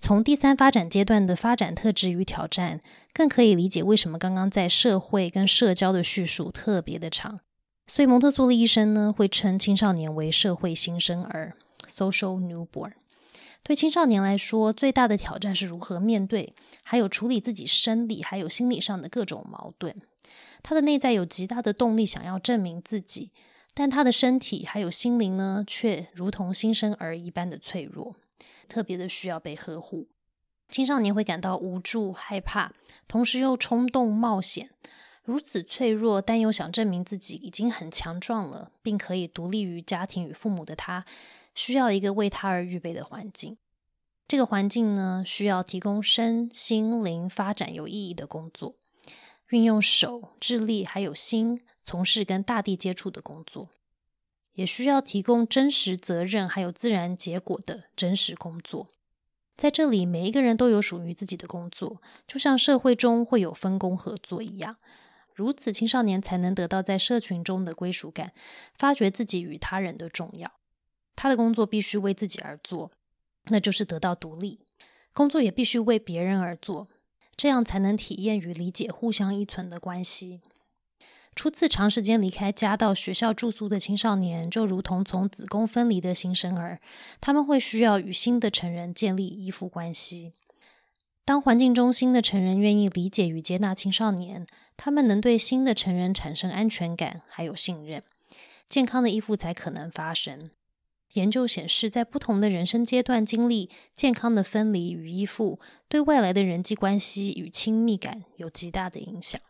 从第三发展阶段的发展特质与挑战，更可以理解为什么刚刚在社会跟社交的叙述特别的长。所以蒙特梭利医生呢，会称青少年为社会新生儿 （social newborn）。对青少年来说，最大的挑战是如何面对，还有处理自己生理还有心理上的各种矛盾。他的内在有极大的动力，想要证明自己，但他的身体还有心灵呢，却如同新生儿一般的脆弱。特别的需要被呵护，青少年会感到无助、害怕，同时又冲动冒险。如此脆弱，但又想证明自己已经很强壮了，并可以独立于家庭与父母的他，需要一个为他而预备的环境。这个环境呢，需要提供身心灵发展有意义的工作，运用手、智力还有心，从事跟大地接触的工作。也需要提供真实责任，还有自然结果的真实工作。在这里，每一个人都有属于自己的工作，就像社会中会有分工合作一样。如此，青少年才能得到在社群中的归属感，发掘自己与他人的重要。他的工作必须为自己而做，那就是得到独立；工作也必须为别人而做，这样才能体验与理解互相依存的关系。初次长时间离开家到学校住宿的青少年，就如同从子宫分离的新生儿，他们会需要与新的成人建立依附关系。当环境中新的成人愿意理解与接纳青少年，他们能对新的成人产生安全感还有信任，健康的依附才可能发生。研究显示，在不同的人生阶段经历健康的分离与依附，对外来的人际关系与亲密感有极大的影响。